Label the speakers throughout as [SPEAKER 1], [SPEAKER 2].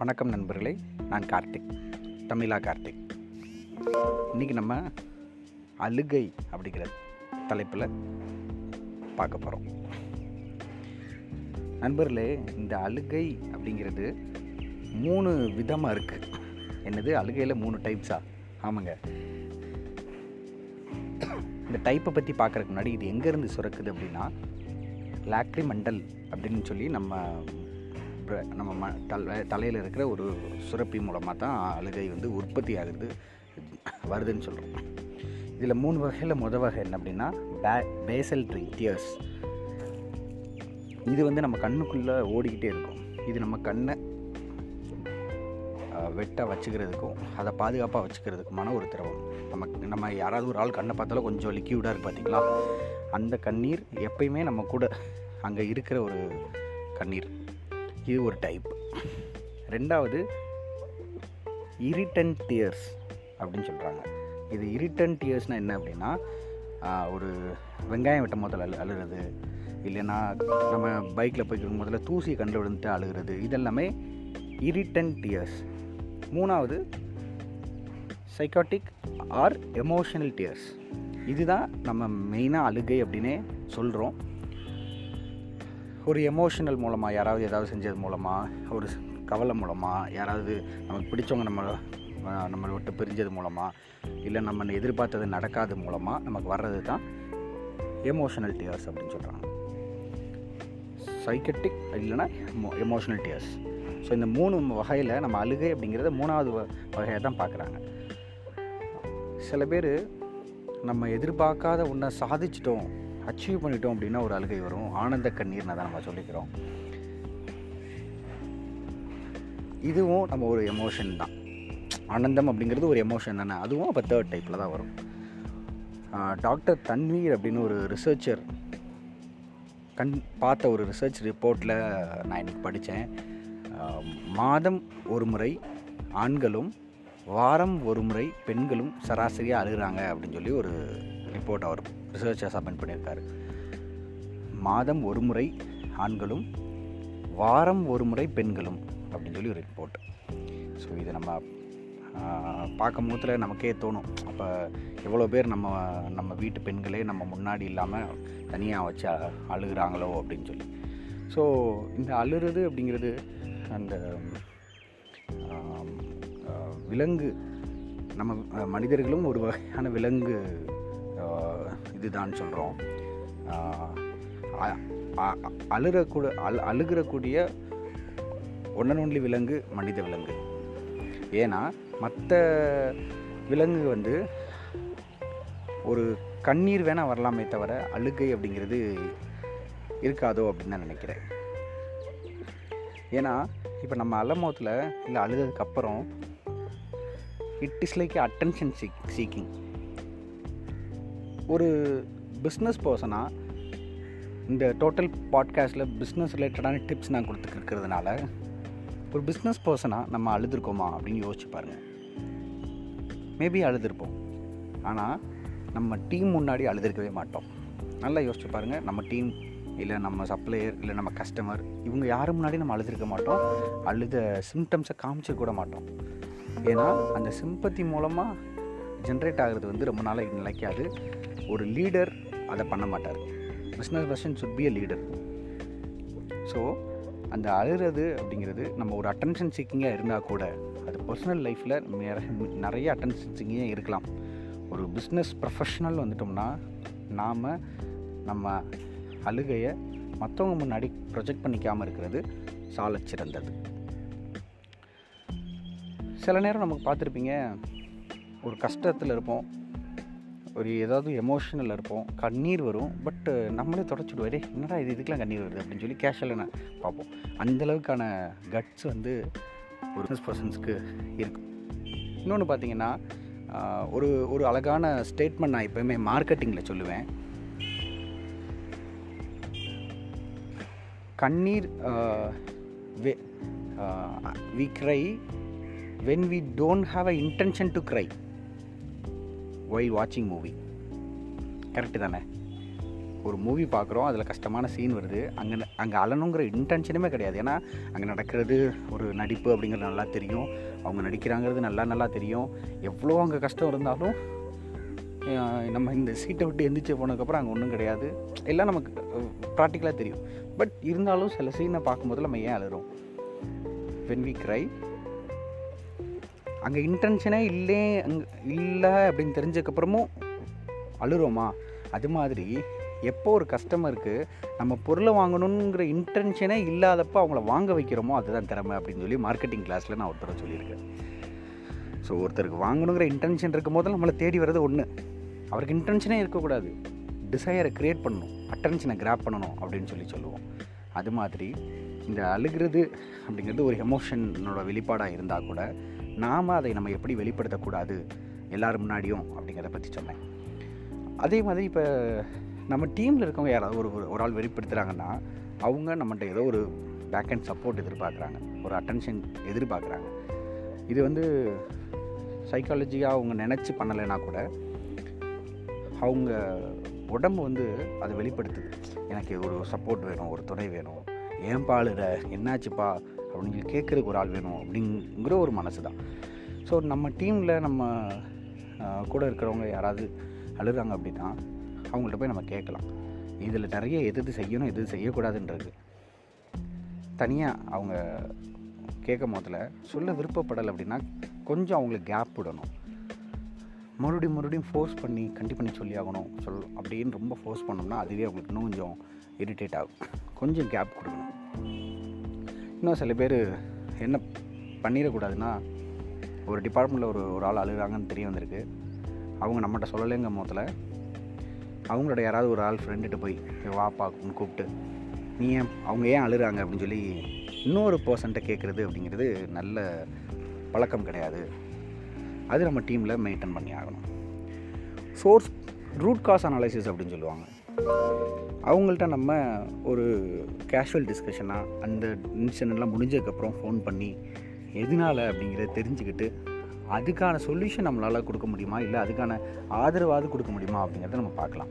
[SPEAKER 1] வணக்கம் நண்பர்களே நான் கார்த்திக் தமிழா கார்த்திக். இன்றைக்கி நம்ம அழுகை அப்படிங்கிற தலைப்பில் பார்க்க போகிறோம் நண்பர்களே இந்த அழுகை அப்படிங்கிறது மூணு விதமாக இருக்குது என்னது? அழுகையில் மூணு டைப்ஸா ஆமாங்க. இந்த டைப்பை பற்றி பார்க்குறதுக்கு முன்னாடி இது எங்கேருந்து சுரக்குது அப்படின்னா லாக்ரிமண்டல் அப்படின்னு சொல்லி நம்ம பிர- நம்ம ம தல தலையில் இருக்கிற ஒரு சுரப்பி மூலமாக தான் அழுகை வந்து உற்பத்தி ஆகுது. வருதுன்னு சொல்கிறோம் இதில் மூணு வகையில் முத வகை என்ன அப்படின்னா பே பேசல் ட்ரீ டியர்ஸ் இது வந்து நம்ம கண்ணுக்குள்ளே ஓடிக்கிட்டே இருக்கும். இது நம்ம கண்ணை அஹ், வெட்ட வச்சுக்கிறதுக்கும் அதை பாதுகாப்பாக வச்சுக்கிறதுக்குமான ஒரு திரவம். நம்ம நம்ம யாராவது ஒரு ஆள் கண்ணை பார்த்தாலும் கொஞ்சம் லிக்யூடாக இருக்கு பார்த்தீங்களா அந்த கண்ணீர் எப்பயுமே நம்ம கூட அங்கே இருக்கிற ஒரு கண்ணீர். இது ஒரு டைப் ரெண்டாவது இரிட்டன் டியர்ஸ் அப்படின்னு சொல்கிறாங்க இது இரிட்டன் டியர்ஸ்னால் என்ன அப்படின்னா ஒரு வெங்காயம் வெட்டும் முதல்ல அழு அழுகிறது இல்லைன்னா நம்ம பைக்கில் போய்க்கும் முதல்ல தூசி கண்டு விழுந்துட்டு அழுகிறது இதெல்லாமே இரிட்டன் டியர்ஸ் மூணாவது சைக்காட்டிக் ஆர் எமோஷனல் டியர்ஸ் இதுதான் நம்ம மெயினாக அழுகை அப்படின்னே சொல்கிறோம் ஒரு எமோஷனல் மூலமாக யாராவது ஏதாவது செஞ்சது மூலமாக ஒரு கவலை மூலமாக யாராவது நமக்கு பிடிச்சவங்க நம்ம நம்மளை விட்டு பிரிஞ்சது மூலமாக இல்லை நம்ம எதிர்பார்த்தது நடக்காது மூலமாக நமக்கு வர்றது தான் எமோஷனல் டியர்ஸ் அப்படின்னு சொல்கிறாங்க சைக்கட்டிக் இல்லைன்னா எமோஷனல் டியர்ஸ் ஸோ இந்த மூணு வகையில் நம்ம அழுகை அப்படிங்கிறத மூணாவது வ- வகையை தான் பார்க்குறாங்க. சில பேர் நம்ம எதிர்பார்க்காத ஒன்றை சாதிச்சிட்டோம். அச்சீவ் பண்ணிட்டோம் அப்படின்னா ஒரு அழுகை வரும். ஆனந்த கண்ணீர்னு தான் நம்ம சொல்லிக்கிறோம். இதுவும் நம்ம ஒரு எமோஷன் தான். ஆனந்தம் அப்படிங்கிறது ஒரு எமோஷன் தானே? அதுவும் அப்போ தேர்ட் டைப்பில் தான் வரும். டாக்டர் தன்வீர் அப்படின்னு ஒரு ரிசர்ச்சர் கண் பார்த்த ஒரு ரிசர்ச் ரிப்போர்ட்டில் நான் இன்னைக்கு படித்தேன். மாதம் ஒரு முறை ஆண்களும் வாரம் ஒரு முறை பெண்களும் சராசரியாக அழுகிறாங்க அப்படின்னு சொல்லி ஒரு ரிப்போர்ட் அவர் ரிசர்ச்சை சப்மிட் பண்ணியிருக்காரு. மாதம் ஒரு முறை ஆண்களும் வாரம் ஒரு முறை பெண்களும் அப்படின்னு சொல்லி ஒரு ரிப்போர்ட் ஸோ இதை நம்ம பார்க்கும் போதில் நமக்கே தோணும். அப்போ எவ்வளோ பேர் நம்ம நம்ம வீட்டு பெண்களே நம்ம முன்னாடி இல்லாமல் தனியாக வச்சு அழுகிறாங்களோ அழுகுறாங்களோ அப்படின்னு சொல்லி. ஸோ இந்த அழுறது அப்படிங்கிறது அந்த விலங்கு நம்ம மனிதர்களும் ஒரு வகையான விலங்கு இதுதான் சொல்கிறோம் அழுகக்கூட அழு அழுகிறக்கூடிய ஒன்னன் ஒன்லி விலங்கு மனித விலங்கு. ஏன்னா மற்ற விலங்கு வந்து ஒரு கண்ணீர் வேணால் வரலாமே தவிர அழுகை அப்படிங்கிறது இருக்காதோ அப்படின்னு நான் நினைக்கிறேன். ஏன்னா இப்போ நம்ம அலமோத்தில் இல்லை அழுததுக்கப்புறம் it is like attention seek seeking ஒரு பிஸ்னஸ் பர்சனாக இந்த டோட்டல் பாட்காஸ்ட்டில் பிஸ்னஸ் ரிலேட்டடான டிப்ஸ் நான் கொடுத்துருக்கிறதுனால ஒரு பிஸ்னஸ் பர்சனாக நம்ம அழுதுருக்கோமா அப்படின்னு யோசிச்சு பாருங்கள் மேபி அழுதுருப்போம். ஆனால் நம்ம டீம் முன்னாடி அழுதுருக்கவே மாட்டோம். நல்லா யோசிச்சு பாருங்கள் நம்ம டீம் இல்லை நம்ம சப்ளையர் இல்லை நம்ம கஸ்டமர் இவங்க யாரும் முன்னாடி நம்ம அழுதுருக்க மாட்டோம்? அழுத சிம்டம்ஸை காமிச்சு கூட மாட்டோம். ஏன்னா அந்த சிம்பத்தி மூலமாக ஜென்ரேட் ஆகிறது வந்து ரொம்ப நாளாக நிலைக்காது ஒரு லீடர் அதை பண்ண மாட்டார். Business person should be a leader so அந்த அழுகிறது அப்படிங்கிறது நம்ம ஒரு அட்டென்ஷன் சீக்கிங்காக இருந்தால் கூட அது பர்சனல் லைஃப்பில் நிறைய அட்டென்ஷன் சீக்கிங்காக இருக்கலாம். ஒரு பிஸ்னஸ் ப்ரொஃபஷ்னல் வந்துட்டோம்னா நாம் நம்ம அழுகையை மற்றவங்க முன்னாடி ப்ரொஜெக்ட் பண்ணிக்காமல் இருக்கிறது சாலச் சிறந்தது. சில நேரம் நமக்கு பார்த்துருப்பீங்க ஒரு கஷ்டத்தில் இருப்போம். ஒரு ஏதாவது எமோஷனல் இருப்போம். கண்ணீர் வரும் பட் நம்மளே தொடச்சிடுவோம். ரே என்னடா இது? இதுக்கெலாம் கண்ணீர் வருது? அப்படின்னு சொல்லி கேஷுவலாக நான் பார்ப்போம். அந்தளவுக்கான கட்ஸ் வந்து ஒரு பிஸ்னஸ் பர்சன்ஸ்க்கு இருக்கும். இன்னொன்று பார்த்தீங்கன்னா ஒரு ஒரு அழகான ஸ்டேட்மெண்ட் நான் எப்போயுமே மார்க்கெட்டிங்கில் சொல்லுவேன். கண்ணீர் way we cry when we don't have a intention to cry why வாட்சிங் மூவி கரெக்டு தானே? ஒரு மூவி பார்க்குறோம் அதில் கஷ்டமான சீன் வருது. அங்கே அங்கே அழணுங்கிற இன்டென்ஷனுமே கிடையாது. ஏன்னா அங்கே நடக்கிறது ஒரு நடிப்பு அப்படிங்கிறது நல்லா தெரியும். அவங்க நடிக்கிறாங்கிறது நல்லா நல்லா தெரியும். எவ்வளோ அங்கே கஷ்டம் இருந்தாலும் நம்ம இந்த சீட்டை விட்டு எந்திரிச்சு போனதுக்கப்புறம் அங்கே ஒன்றும் கிடையாது. எல்லாம் நமக்கு ப்ராக்டிக்கலாக தெரியும். பட் இருந்தாலும் சில சீனை பார்க்கும்போது நம்ம ஏன் அழுறோம்? வென் வி க்ரை அங்கே இன்டென்ஷனே இல்லை அங்கே இல்லை அப்படின்னு தெரிஞ்சதுக்கப்புறமும் அழுறோமா? அது மாதிரி எப்போ ஒரு கஸ்டமருக்கு நம்ம பொருளை வாங்கணுங்கிற இன்டென்ஷனே இல்லாதப்போ அவங்கள வாங்க வைக்கிறோமோ அதுதான் திறமை அப்படின்னு சொல்லி மார்க்கெட்டிங் கிளாஸில் நான் ஒருத்தர சொல்லியிருக்கேன். ஸோ ஒருத்தருக்கு வாங்கணுங்கிற இன்டென்ஷன் இருக்கும் போது நம்மளை தேடி வர்றது ஒன்று அவருக்கு இன்டென்ஷனே இருக்கக்கூடாது. டிசையரை க்ரியேட் பண்ணணும். அட்டென்ஷனை கிராப் பண்ணணும் அப்படின்னு சொல்லி சொல்லுவோம். அது மாதிரி இந்த அழுகிறது அப்படிங்கிறது ஒரு எமோஷனோட வெளிப்பாடாக இருந்தால் கூட நாம் அதை நம்ம எப்படி வெளிப்படுத்தக்கூடாது? எல்லோரும் முன்னாடியும் அப்படிங்கிறத பற்றி சொன்னேன். அதே மாதிரி இப்போ நம்ம டீமில் இருக்கவங்க யாராவது ஒரு ஒரு- ஒரு ஆள் வெளிப்படுத்துகிறாங்கன்னா அவங்க நம்மகிட்ட ஏதோ ஒரு பேக் அண்ட் சப்போர்ட் எதிர்பார்க்குறாங்க. ஒரு அட்டென்ஷன் எதிர்பார்க்குறாங்க. இது வந்து சைக்காலஜியாக அவங்க நினச்சி பண்ணலைன்னா கூட அவங்க உடம்பு வந்து அதை வெளிப்படுத்துது. எனக்கு ஒரு சப்போர்ட் வேணும் ஒரு துணை வேணும். ஏன் பாளுற என்னாச்சுப்பா? அப்படின்னு சொல்லி கேட்குறதுக்கு ஒரு ஆள் வேணும் அப்படிங்கிற ஒரு மனசு தான். ஸோ நம்ம டீமில் நம்ம கூட இருக்கிறவங்க யாராவது அழுகிறாங்க அப்படின்னா அவங்கள்ட்ட போய் நம்ம கேட்கலாம். இதில் நிறைய எது எது செய்யணும் எது எது செய்யக்கூடாதுன்றது. தனியாக அவங்க கேட்கும் போதில் சொல்ல விருப்பப்படலை அப்படின்னா கொஞ்சம் அவங்களுக்கு கேப் விடணும். மறுபடியும் மறுபடியும் ஃபோர்ஸ் பண்ணி கண்டிப்பாக பண்ணி சொல்லி ஆகணும் சொல் அப்படின்னு ரொம்ப ஃபோர்ஸ் பண்ணோம்னா அதுவே அவங்களுக்கு இன்னும் கொஞ்சம் இரிட்டேட் ஆகும். கொஞ்சம் கேப் கொடுக்கணும். இன்னும் சில பேர் என்ன பண்ணிடக்கூடாதுன்னா ஒரு டிபார்ட்மெண்ட்டில் ஒரு ஒரு ஆள் அழுகிறாங்கன்னு தெரிய வந்திருக்கு. அவங்க நம்மகிட்ட சொல்லலைங்க மொத்தத்தில் அவங்களோட யாராவது ஒரு ஆள் ஃப்ரெண்டுகிட்ட போய் வா வாப்பா கூப்பிட்டு நீ ஏன் அவங்க ஏன் அழுகிறாங்க? அப்படின்னு சொல்லி இன்னொரு பர்சன்ட்டை கேட்குறது அப்படிங்கிறது நல்ல பழக்கம் கிடையாது. அது நம்ம டீமில் மெயின்டைன் பண்ணி ஆகணும். சோர்ஸ் ரூட் காஸ் அனாலிசிஸ் அப்படின்னு சொல்லுவாங்க. அவங்கள்ட்ட நம்ம ஒரு கேஷுவல் டிஸ்கஷனாக அந்த இன்சிடென்ட்லாம் முடிஞ்சதுக்கப்புறம் ஃபோன் பண்ணி எதனால அப்படிங்கிறத தெரிஞ்சுக்கிட்டு அதுக்கான சொல்யூஷன் நம்மளால் கொடுக்க முடியுமா? இல்லை அதுக்கான ஆதரவாவது கொடுக்க முடியுமா? அப்படிங்கிறத நம்ம பார்க்கலாம்.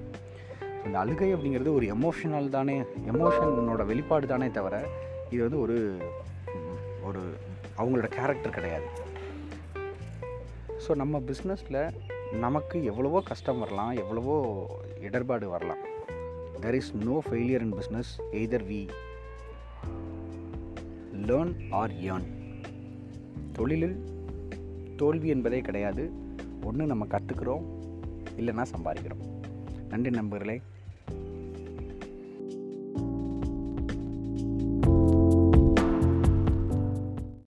[SPEAKER 1] இந்த அழுகை அப்படிங்கிறது ஒரு எமோஷனல் தானே எமோஷனோட வெளிப்பாடு தானே தவிர இது வந்து ஒரு ஒரு அவங்களோட கேரக்டர் கிடையாது. ஸோ நம்ம பிஸ்னஸில் நமக்கு எவ்வளவோ கஷ்டம் வரலாம் எவ்வளவோ இடர்பாடு வரலாம். There is no failure in business either we learn or earn தொழிலில் தோல்வி என்பதே கிடையாது. ஒன்று நம்ம கற்றுக்குறோம் இல்லைன்னா சம்பாதிக்கிறோம். நன்றி நண்பர்களே.